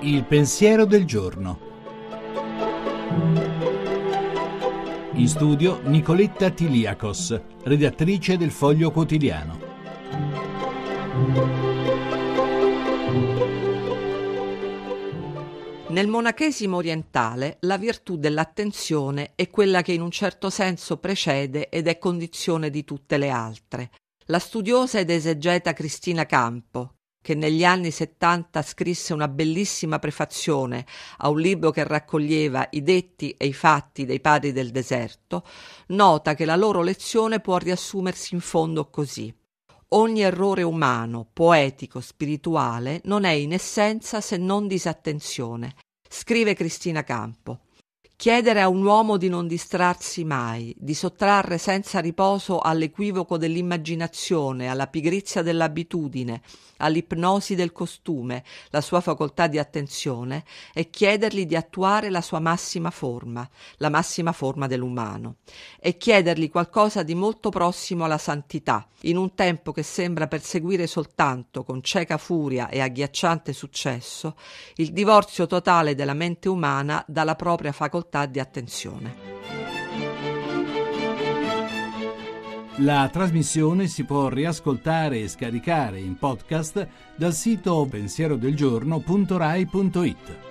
Il pensiero del giorno. In studio Nicoletta Tiliakos, redattrice del Foglio Quotidiano. Nel monachesimo orientale la virtù dell'attenzione è quella che in un certo senso precede ed è condizione di tutte le altre. La studiosa ed esegeta Cristina Campo, che negli anni 70 scrisse una bellissima prefazione a un libro che raccoglieva i detti e i fatti dei padri del deserto, nota che la loro lezione può riassumersi in fondo così. Ogni errore umano, poetico, spirituale non è in essenza se non disattenzione. Scrive Cristina Campo. Chiedere a un uomo di non distrarsi mai, di sottrarre senza riposo all'equivoco dell'immaginazione, alla pigrizia dell'abitudine, all'ipnosi del costume, la sua facoltà di attenzione, e chiedergli di attuare la sua massima forma, la massima forma dell'umano, e chiedergli qualcosa di molto prossimo alla santità, in un tempo che sembra perseguire soltanto, con cieca furia e agghiacciante successo, il divorzio totale della mente umana dalla propria facoltà facoltà di attenzione. La trasmissione si può riascoltare e scaricare in podcast dal sito pensierodelgiorno.rai.it.